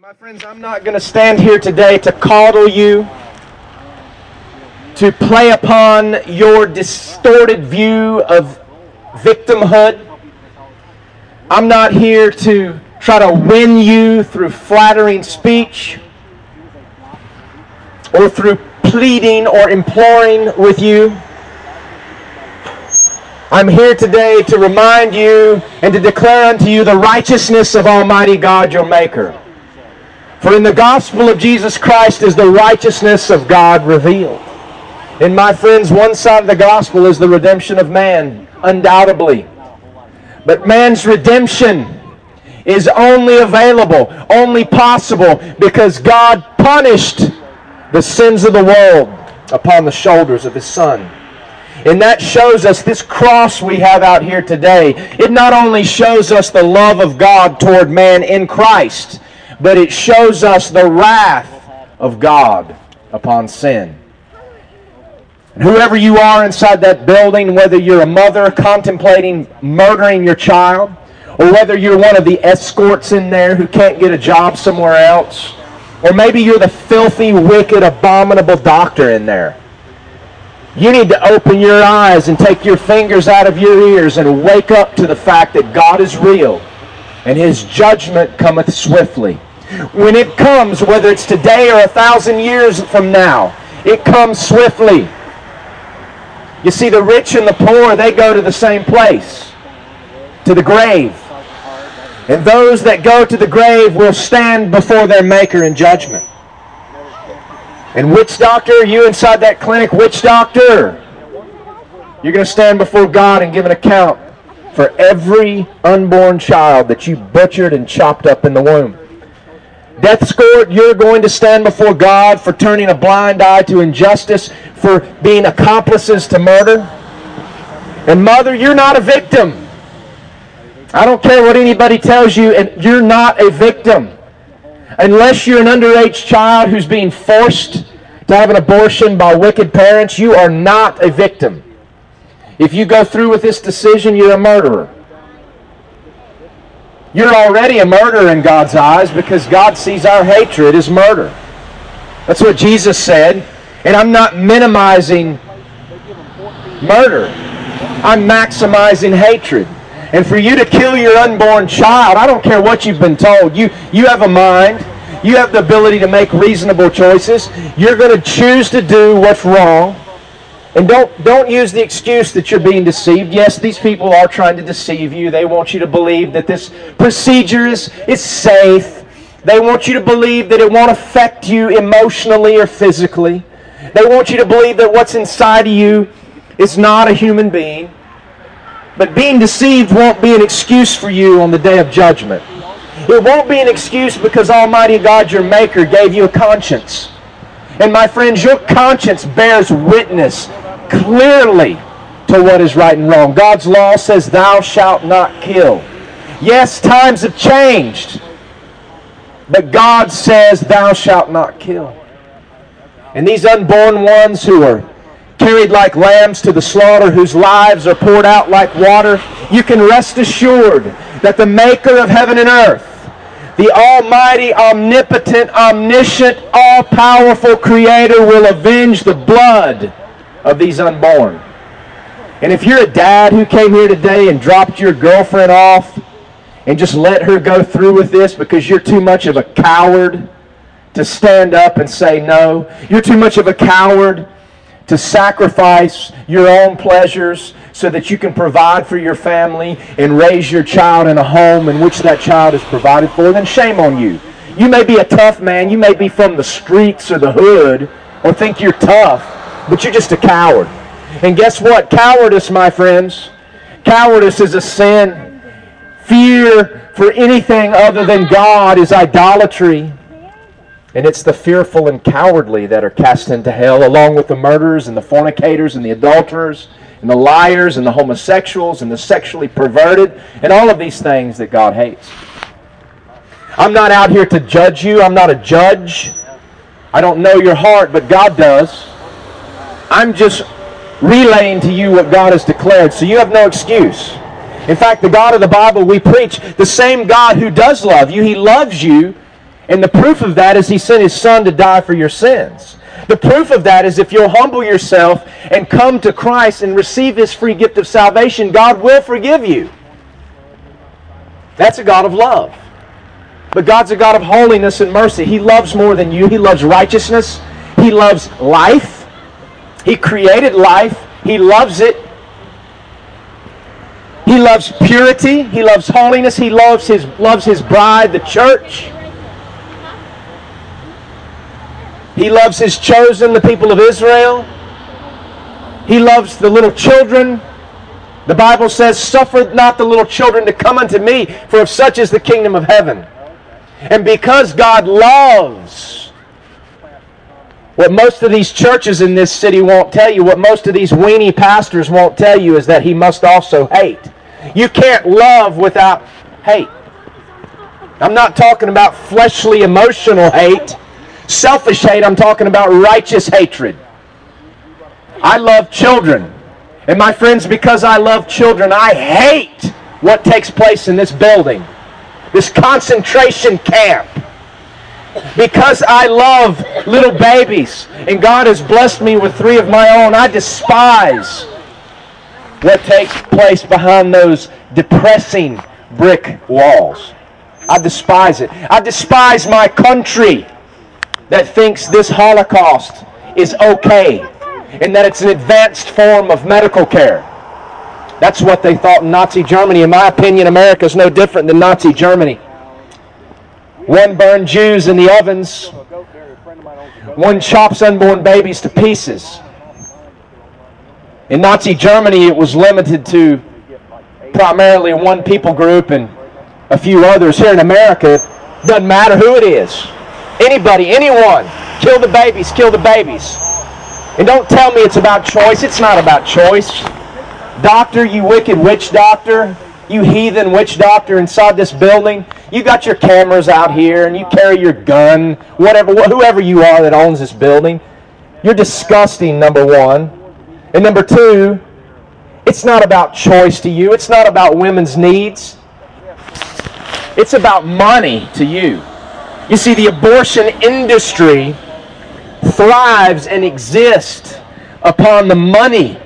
My friends, I'm not going to stand here today to coddle you, to play upon your distorted view of victimhood. I'm not here to try to win you through flattering speech or through pleading or imploring with you. I'm here today to remind you and to declare unto you the righteousness of Almighty God your Maker. For in the gospel of Jesus Christ is the righteousness of God revealed. And my friends, one side of the gospel is the redemption of man, undoubtedly. But man's redemption is only available, only possible, because God punished the sins of the world upon the shoulders of his Son. And that shows us this cross we have out here today. It not only shows us the love of God toward man in Christ, but it shows us the wrath of God upon sin. And whoever you are inside that building, whether you're a mother contemplating murdering your child, or whether you're one of the escorts in there who can't get a job somewhere else, or maybe you're the filthy, wicked, abominable doctor in there you need to open your eyes and take your fingers out of your ears and wake up to the fact that God is real and his judgment cometh swiftly. When it comes, whether it's today or a thousand years from now, it comes swiftly. You see, the rich and the poor, they go to the same place, to the grave. And those that go to the grave will stand before their Maker in judgment. And witch doctor, you inside that clinic, witch doctor, you're going to stand before God and give an account for every unborn child that you butchered and chopped up in the womb. Death scored, you're going to stand before God for turning a blind eye to injustice, for being accomplices to murder. And mother, you're not a victim. I don't care what anybody tells you, and you're not a victim unless you're an underage child who's being forced to have an abortion by wicked parents, you are not a victim. If you go through with this decision, you're a murderer. You're already a murderer in God's eyes because God sees our hatred as murder. That's what Jesus said. And I'm not minimizing murder. I'm maximizing hatred. And for you to kill your unborn child, I don't care what you've been told. You, you have a mind. You have the ability to make reasonable choices. You're going to choose to do what's wrong. And don't, don't use the excuse that you're being deceived. Yes, these people are trying to deceive you. They want you to believe that this procedure is, is safe. They want you to believe that it won't affect you emotionally or physically. They want you to believe that what's inside of you is not a human being. But being deceived won't be an excuse for you on the day of judgment. It won't be an excuse because Almighty God, your Maker, gave you a conscience. And my friends, your conscience bears witness clearly to what is right and wrong. God's law says, Thou shalt not kill. Yes, times have changed. But God says, Thou shalt not kill. And these unborn ones who are carried like lambs to the slaughter, whose lives are poured out like water, you can rest assured that the maker of heaven and earth, the almighty, omnipotent, omniscient, all-powerful creator will avenge the blood of these unborn. And if you're a dad who came here today and dropped your girlfriend off and just let her go through with this because you're too much of a coward to stand up and say no, you're too much of a coward to sacrifice your own pleasures so that you can provide for your family and raise your child in a home in which that child is provided for, then shame on you. You may be a tough man. You may be from the streets or the hood or think you're tough, but you're just a coward. And guess what? Cowardice, my friends, cowardice is a sin. Fear for anything other than God is idolatry. And it's the fearful and cowardly that are cast into hell, along with the murderers and the fornicators and the adulterers and the liars and the homosexuals and the sexually perverted and all of these things that God hates. I'm not out here to judge you. I'm not a judge. I don't know your heart, but God does. I'm just relaying to you what God has declared, so you have no excuse. In fact, the God of the Bible we preach, the same God who does love you, He loves you And the proof of that is he sent his son to die for your sins. The proof of that is if you'll humble yourself and come to Christ and receive his free gift of salvation, God will forgive you. That's a God of love. But God's a God of holiness and mercy. He loves more than you. He loves righteousness. He loves life. He created life. He loves it. He loves purity. He loves holiness. He loves his, loves his bride, the church. He loves his chosen, the people of Israel. He loves the little children. The Bible says, Suffer not the little children to come unto me, for of such is the kingdom of heaven. And because God loves, what most of these churches in this city won't tell you, what most of these weenie pastors won't tell you, is that He must also hate. You can't love without hate. I'm not talking about fleshly, emotional hate, selfish hate. I'm talking about righteous hatred. I love children. And my friends, because I love children, I hate what takes place in this building this concentration camp. Because I love little babies and God has blessed me with three of my own, I despise what takes place behind those depressing brick walls. I despise it. I despise my country that thinks this Holocaust is okay and that it's an advanced form of medical care. That's what they thought in Nazi Germany. In my opinion, America is no different than Nazi Germany. One burned Jews in the ovens. One chops unborn babies to pieces. In Nazi Germany, it was limited to primarily one people group and a few others. Here in America, doesn't matter who it is. Anybody, anyone. Kill the babies, kill the babies. And don't tell me it's about choice. It's not about choice. Doctor, you wicked witch doctor, you heathen witch doctor inside this building, you got your cameras out here and you carry your gun, whatever, whoever you are that owns this building. You're disgusting, number one. And number two, it's not about choice to you. It's not about women's needs. It's about money to you. You see, the abortion industry thrives and exists upon the money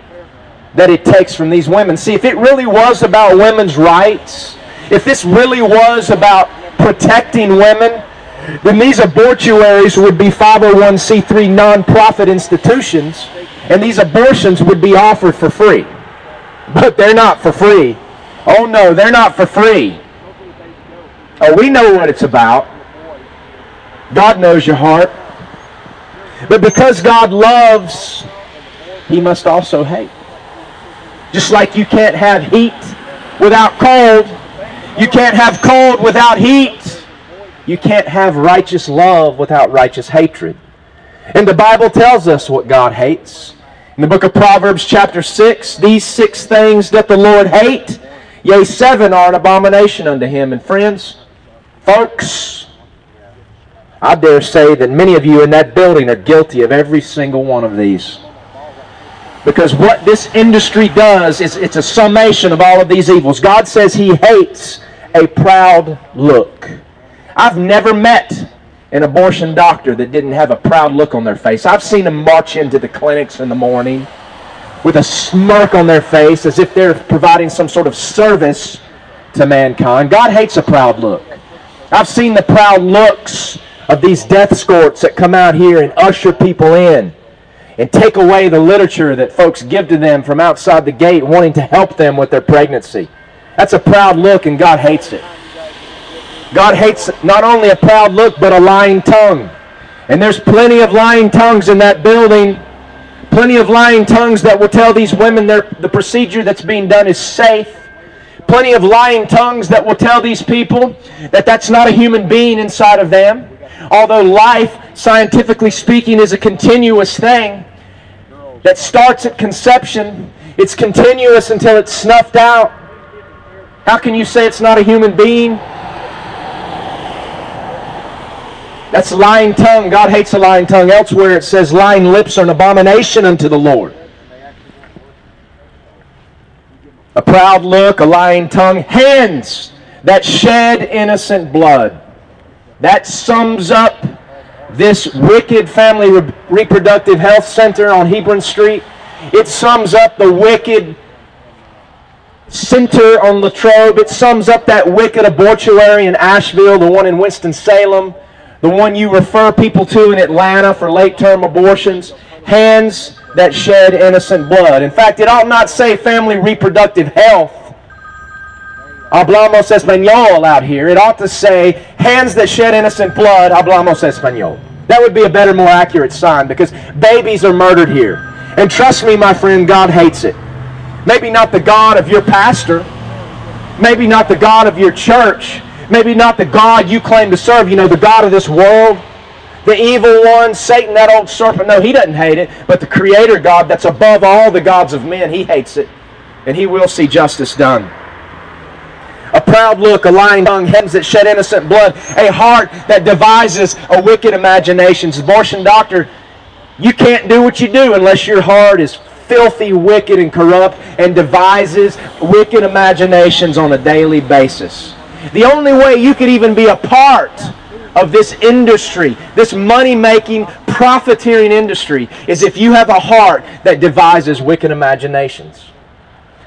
that it takes from these women. See, if it really was about women's rights, if this really was about protecting women, then these abortuaries would be 501c3 nonprofit institutions, and these abortions would be offered for free. But they're not for free. Oh no, they're not for free. Oh, we know what it's about. God knows your heart. But because God loves, he must also hate. Just like you can't have heat without cold. You can't have cold without heat. You can't have righteous love without righteous hatred. And the Bible tells us what God hates. In the book of Proverbs, chapter 6, these six things that the Lord hate, yea, seven are an abomination unto him. And friends, folks, I dare say that many of you in that building are guilty of every single one of these. Because what this industry does is it's a summation of all of these evils. God says he hates a proud look. I've never met an abortion doctor that didn't have a proud look on their face. I've seen them march into the clinics in the morning with a smirk on their face as if they're providing some sort of service to mankind. God hates a proud look. I've seen the proud looks of these death escorts that come out here and usher people in and take away the literature that folks give to them from outside the gate wanting to help them with their pregnancy. That's a proud look, and God hates it. God hates not only a proud look, but a lying tongue. And there's plenty of lying tongues in that building. Plenty of lying tongues that will tell these women the procedure that's being done is safe. Plenty of lying tongues that will tell these people that that's not a human being inside of them. Although life, scientifically speaking, is a continuous thing that starts at conception, it's continuous until it's snuffed out. How can you say it's not a human being? That's lying tongue. God hates a lying tongue. Elsewhere it says lying lips are an abomination unto the Lord. A proud look, a lying tongue, hands that shed innocent blood. That sums up this wicked family re- reproductive health center on Hebron Street. It sums up the wicked center on Latrobe. It sums up that wicked abortuary in Asheville, the one in Winston-Salem, the one you refer people to in Atlanta for late-term abortions. Hands that shed innocent blood. In fact, it ought not say family reproductive health. Hablamos español out here. It ought to say hands that shed innocent blood. Hablamos español. That would be a better, more accurate sign because babies are murdered here. And trust me, my friend, God hates it. Maybe not the God of your pastor. Maybe not the God of your church. Maybe not the God you claim to serve. You know, the God of this world. The evil one, Satan, that old serpent. No, he doesn't hate it. But the creator God that's above all the gods of men, he hates it. And he will see justice done a proud look, a lying tongue, hands that shed innocent blood, a heart that devises a wicked imaginations. Abortion doctor, you can't do what you do unless your heart is filthy, wicked, and corrupt and devises wicked imaginations on a daily basis. The only way you could even be a part of this industry, this money making, profiteering industry, is if you have a heart that devises wicked imaginations.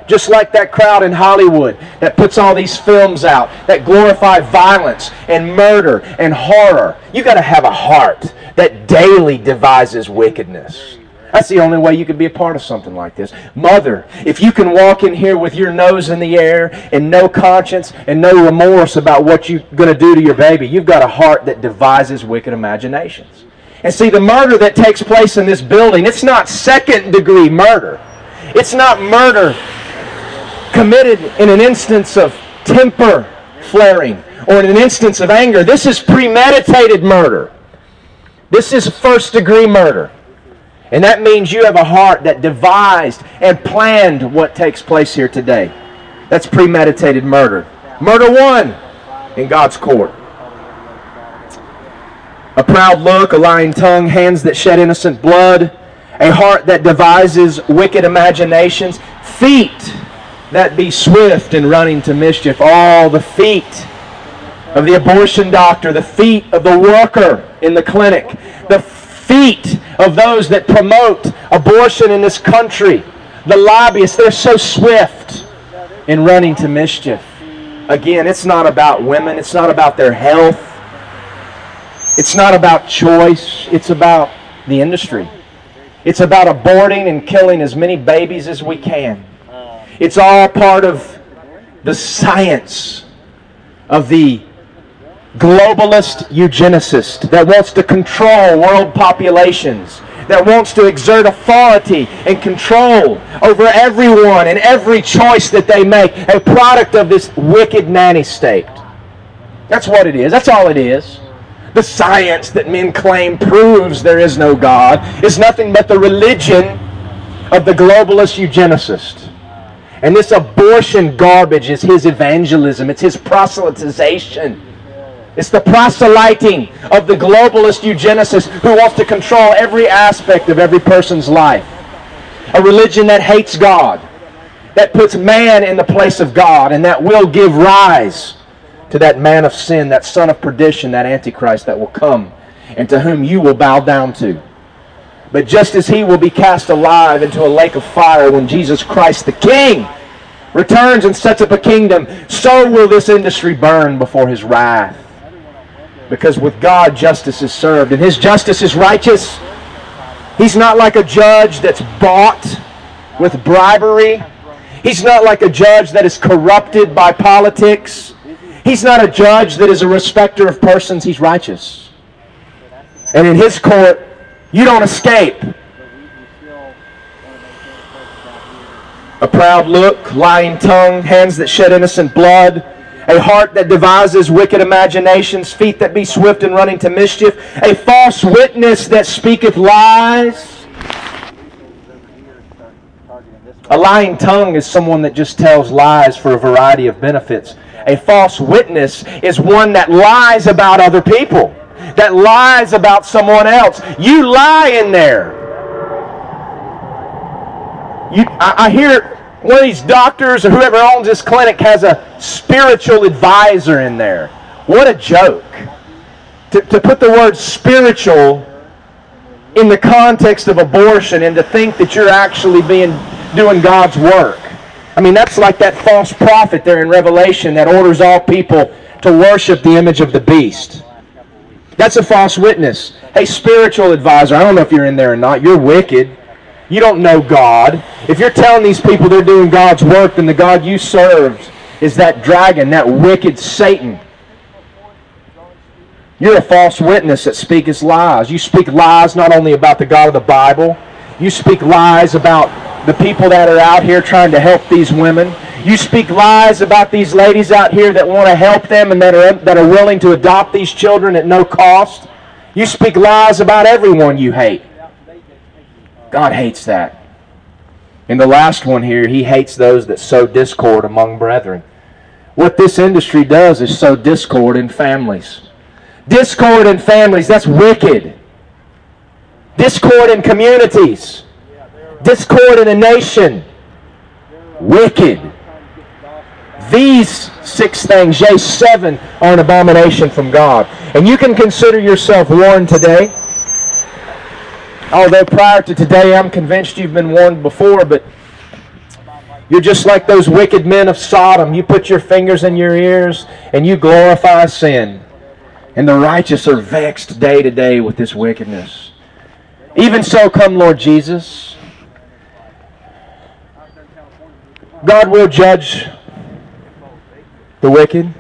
Just like that crowd in Hollywood that puts all these films out that glorify violence and murder and horror. You got to have a heart that daily devises wickedness. That's the only way you could be a part of something like this. Mother, if you can walk in here with your nose in the air and no conscience and no remorse about what you're going to do to your baby, you've got a heart that devises wicked imaginations. And see, the murder that takes place in this building, it's not second degree murder. It's not murder committed in an instance of temper flaring or in an instance of anger. This is premeditated murder. This is first degree murder. And that means you have a heart that devised and planned what takes place here today. That's premeditated murder. Murder one in God's court. A proud look, a lying tongue, hands that shed innocent blood, a heart that devises wicked imaginations, feet that be swift in running to mischief. All the feet of the abortion doctor, the feet of the worker in the clinic, the feet of those that promote abortion in this country, the lobbyists, they're so swift in running to mischief. Again, it's not about women, it's not about their health, it's not about choice, it's about the industry. It's about aborting and killing as many babies as we can. It's all part of the science of the globalist eugenicist that wants to control world populations, that wants to exert authority and control over everyone and every choice that they make, a product of this wicked nanny state. That's what it is. That's all it is. The science that men claim proves there is no God is nothing but the religion of the globalist eugenicist. And this abortion garbage is his evangelism. It's his proselytization. It's the proselyting of the globalist eugenicist who wants to control every aspect of every person's life. A religion that hates God, that puts man in the place of God, and that will give rise to that man of sin, that son of perdition, that antichrist that will come, and to whom you will bow down to. But just as he will be cast alive into a lake of fire when Jesus Christ the King returns and sets up a kingdom, so will this industry burn before his wrath. Because with God, justice is served, and his justice is righteous. He's not like a judge that's bought with bribery. He's not like a judge that is corrupted by politics. He's not a judge that is a respecter of persons. He's righteous. And in his court, you don't escape. A proud look, lying tongue, hands that shed innocent blood, a heart that devises wicked imaginations, feet that be swift in running to mischief, a false witness that speaketh lies. A lying tongue is someone that just tells lies for a variety of benefits. A false witness is one that lies about other people that lies about someone else. You lie in there. You, I, I hear one of these doctors or whoever owns this clinic has a spiritual advisor in there. What a joke. to, to put the word spiritual in the context of abortion and to think that you're actually being doing God's work. I mean, that's like that false prophet there in Revelation that orders all people to worship the image of the beast. That's a false witness. Hey, spiritual advisor, I don't know if you're in there or not. You're wicked. You don't know God. If you're telling these people they're doing God's work, then the God you serve is that dragon, that wicked Satan. You're a false witness that speaks lies. You speak lies not only about the God of the Bible, you speak lies about the people that are out here trying to help these women. You speak lies about these ladies out here that want to help them and that are, that are willing to adopt these children at no cost. You speak lies about everyone you hate. God hates that. In the last one here, he hates those that sow discord among brethren. What this industry does is sow discord in families. Discord in families, that's wicked. Discord in communities. Discord in a nation. Wicked. These six things, yea, seven, are an abomination from God. And you can consider yourself warned today. Although prior to today, I'm convinced you've been warned before, but you're just like those wicked men of Sodom. You put your fingers in your ears and you glorify sin. And the righteous are vexed day to day with this wickedness. Even so, come, Lord Jesus. God will judge the wicked.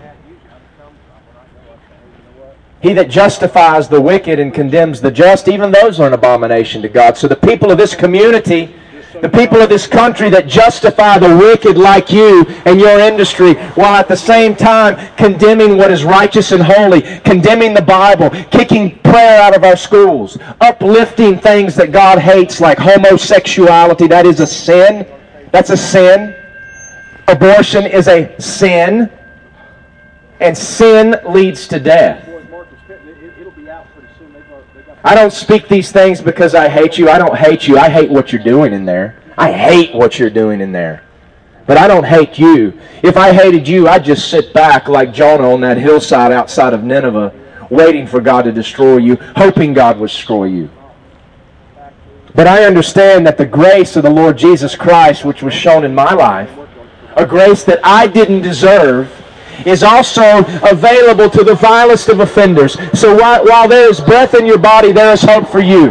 He that justifies the wicked and condemns the just, even those are an abomination to God. So the people of this community the people of this country that justify the wicked like you and your industry while at the same time condemning what is righteous and holy, condemning the Bible, kicking prayer out of our schools, uplifting things that God hates like homosexuality. That is a sin. That's a sin. Abortion is a sin. And sin leads to death. I don't speak these things because I hate you. I don't hate you. I hate what you're doing in there. I hate what you're doing in there. But I don't hate you. If I hated you, I'd just sit back like Jonah on that hillside outside of Nineveh, waiting for God to destroy you, hoping God would destroy you. But I understand that the grace of the Lord Jesus Christ, which was shown in my life, a grace that I didn't deserve, is also available to the vilest of offenders. So while, while there is breath in your body, there is hope for you.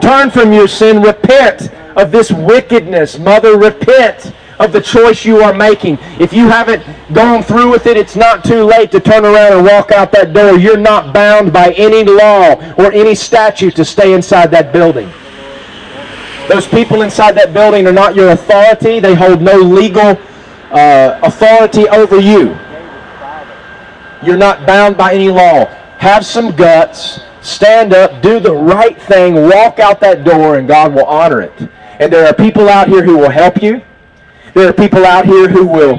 Turn from your sin. Repent of this wickedness. Mother, repent of the choice you are making. If you haven't gone through with it, it's not too late to turn around and walk out that door. You're not bound by any law or any statute to stay inside that building. Those people inside that building are not your authority. They hold no legal uh, authority over you. You're not bound by any law. Have some guts. Stand up. Do the right thing. Walk out that door, and God will honor it. And there are people out here who will help you. There are people out here who will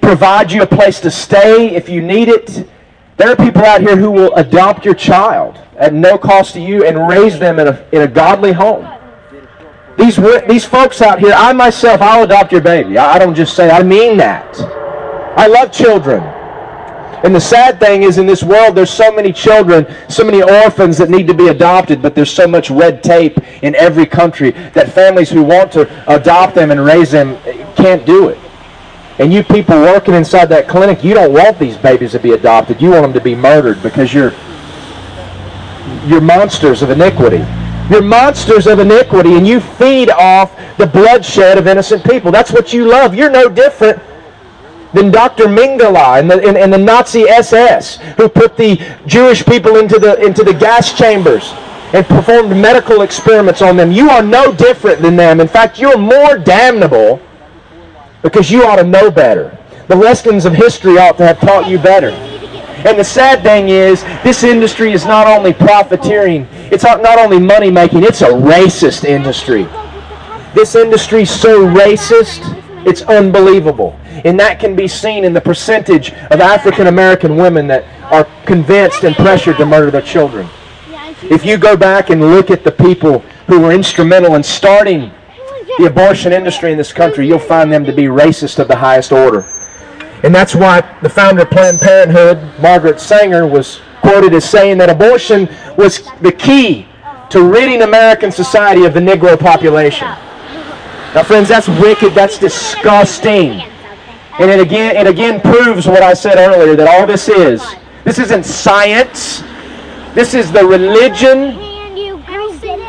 provide you a place to stay if you need it. There are people out here who will adopt your child at no cost to you and raise them in a, in a godly home. These, these folks out here, I myself, I'll adopt your baby. I don't just say, I mean that. I love children. And the sad thing is in this world, there's so many children, so many orphans that need to be adopted, but there's so much red tape in every country that families who want to adopt them and raise them can't do it. And you people working inside that clinic, you don't want these babies to be adopted. You want them to be murdered because you're, you're monsters of iniquity. You're monsters of iniquity, and you feed off the bloodshed of innocent people. That's what you love. You're no different than Dr. Mengele and the, and, and the Nazi SS, who put the Jewish people into the, into the gas chambers and performed medical experiments on them. You are no different than them. In fact, you're more damnable because you ought to know better. The lessons of history ought to have taught you better. And the sad thing is, this industry is not only profiteering, it's not only money making, it's a racist industry. This industry is so racist, it's unbelievable. And that can be seen in the percentage of African American women that are convinced and pressured to murder their children. If you go back and look at the people who were instrumental in starting the abortion industry in this country, you'll find them to be racist of the highest order. And that's why the founder of Planned Parenthood, Margaret Sanger, was quoted as saying that abortion was the key to ridding American society of the Negro population. Now, friends, that's wicked. That's disgusting. And it again, it again proves what I said earlier that all this is. This isn't science. This is the religion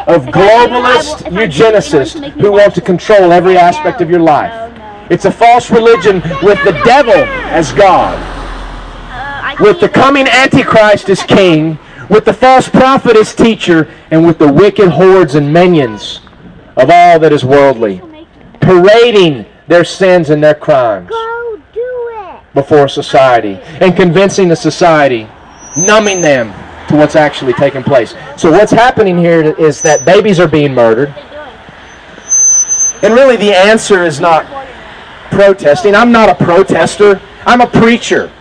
of globalist eugenicists who want to control every aspect of your life. It's a false religion with the devil as God, with the coming Antichrist as king, with the false prophet as teacher, and with the wicked hordes and minions of all that is worldly, parading their sins and their crimes before society and convincing the society, numbing them to what's actually taking place. So what's happening here is that babies are being murdered. And really the answer is not protesting. I'm not a protester. I'm a preacher.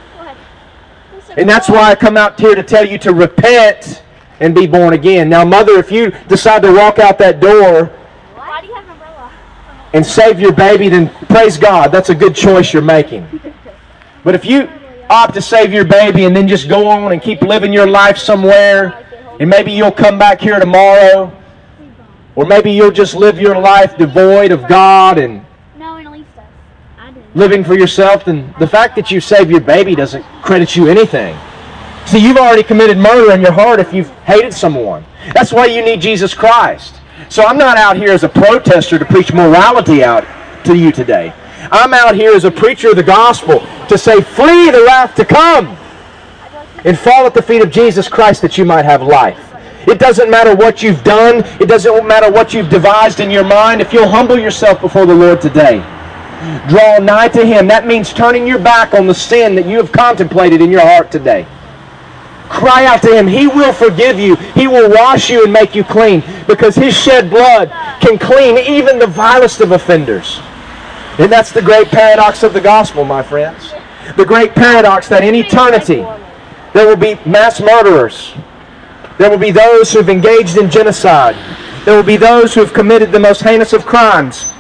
And that's why I come out here to tell you to repent and be born again. Now, mother, if you decide to walk out that door and save your baby, then praise God. That's a good choice you're making. But if you opt to save your baby and then just go on and keep living your life somewhere, and maybe you'll come back here tomorrow, or maybe you'll just live your life devoid of God and living for yourself, then the fact that you save your baby doesn't credit you anything. See, you've already committed murder in your heart if you've hated someone. That's why you need Jesus Christ. So I'm not out here as a protester to preach morality out to you today. I'm out here as a preacher of the gospel to say, flee the wrath to come and fall at the feet of Jesus Christ that you might have life. It doesn't matter what you've done. It doesn't matter what you've devised in your mind. If you'll humble yourself before the Lord today, draw nigh to Him. That means turning your back on the sin that you have contemplated in your heart today. Cry out to Him. He will forgive you. He will wash you and make you clean because His shed blood can clean even the vilest of offenders. And that's the great paradox of the gospel, my friends. The great paradox that in eternity there will be mass murderers. There will be those who have engaged in genocide. There will be those who have committed the most heinous of crimes,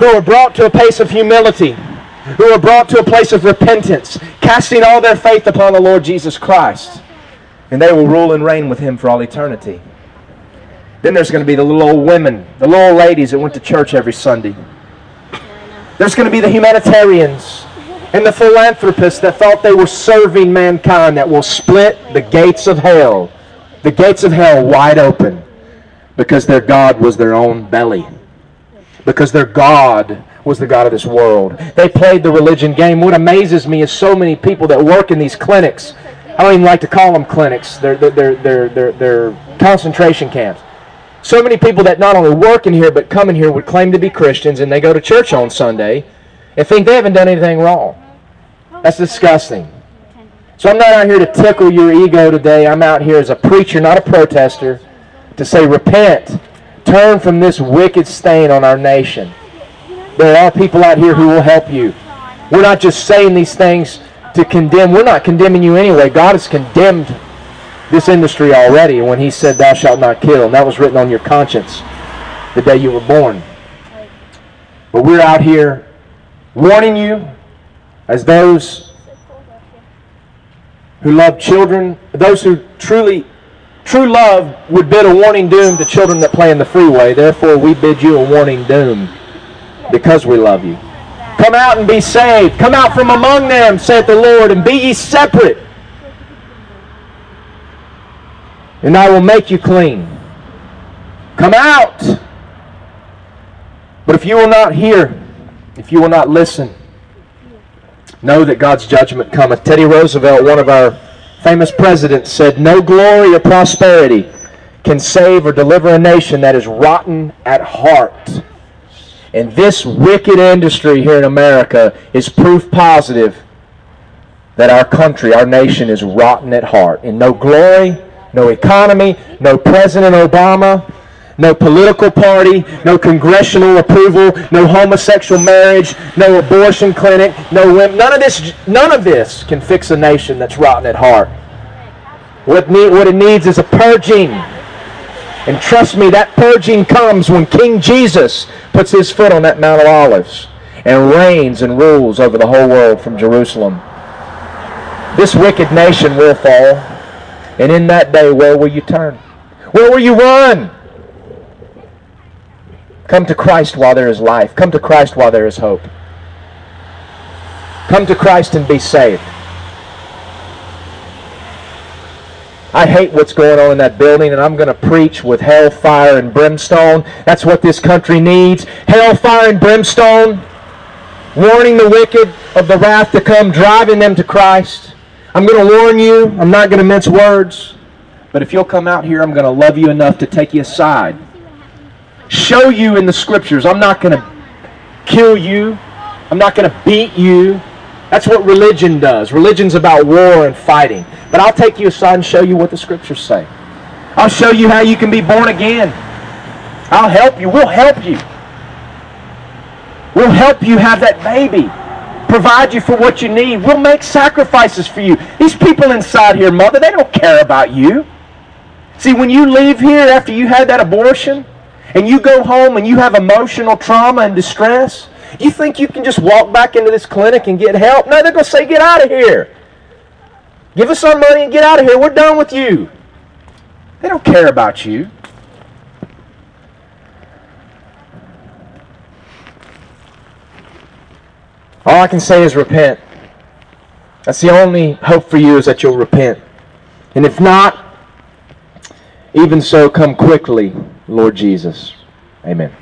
who are brought to a place of humility, who are brought to a place of repentance, casting all their faith upon the Lord Jesus Christ. And they will rule and reign with him for all eternity. Then there's going to be the little old women, the little old ladies that went to church every Sunday. There's going to be the humanitarians and the philanthropists that thought they were serving mankind that will split the gates of hell, the gates of hell wide open because their God was their own belly. Because their God was the God of this world. They played the religion game. What amazes me is so many people that work in these clinics. I don't even like to call them clinics. They're, they're, they're, they're, they're concentration camps. So many people that not only work in here but come in here would claim to be Christians and they go to church on Sunday and think they haven't done anything wrong. That's disgusting. So I'm not out here to tickle your ego today. I'm out here as a preacher, not a protester, to say repent. Turn from this wicked stain on our nation. There are people out here who will help you. We're not just saying these things to condemn. We're not condemning you anyway. God has condemned this industry already when he said, Thou shalt not kill. And that was written on your conscience the day you were born. But we're out here warning you as those who love children, those who truly, true love would bid a warning doom to children that play in the freeway. Therefore, we bid you a warning doom because we love you. Come out and be saved. Come out from among them, saith the Lord, and be ye separate and I will make you clean. Come out. But if you will not hear, if you will not listen, know that God's judgment cometh. Teddy Roosevelt, one of our famous presidents, said, No glory or prosperity can save or deliver a nation that is rotten at heart. And this wicked industry here in America is proof positive that our country, our nation, is rotten at heart. And no glory, no economy, no President Obama, no political party, no congressional approval, no homosexual marriage, no abortion clinic, no none of this none of this can fix a nation that's rotten at heart. What, need, what it needs is a purging. And trust me, that purging comes when King Jesus puts his foot on that Mount of Olives and reigns and rules over the whole world from Jerusalem. This wicked nation will fall. And in that day, where will you turn? Where will you run? Come to Christ while there is life. Come to Christ while there is hope. Come to Christ and be saved. I hate what's going on in that building, and I'm going to preach with hellfire and brimstone. That's what this country needs. Hellfire and brimstone, warning the wicked of the wrath to come, driving them to Christ. I'm going to warn you. I'm not going to mince words. But if you'll come out here, I'm going to love you enough to take you aside. Show you in the scriptures. I'm not going to kill you. I'm not going to beat you. That's what religion does. Religion's about war and fighting. But I'll take you aside and show you what the scriptures say. I'll show you how you can be born again. I'll help you. We'll help you. We'll help you have that baby. Provide you for what you need. We'll make sacrifices for you. These people inside here, mother, they don't care about you. See, when you leave here after you had that abortion and you go home and you have emotional trauma and distress, you think you can just walk back into this clinic and get help? No, they're going to say, get out of here. Give us our money and get out of here. We're done with you. They don't care about you. All I can say is repent. That's the only hope for you is that you'll repent. And if not, even so, come quickly, Lord Jesus. Amen.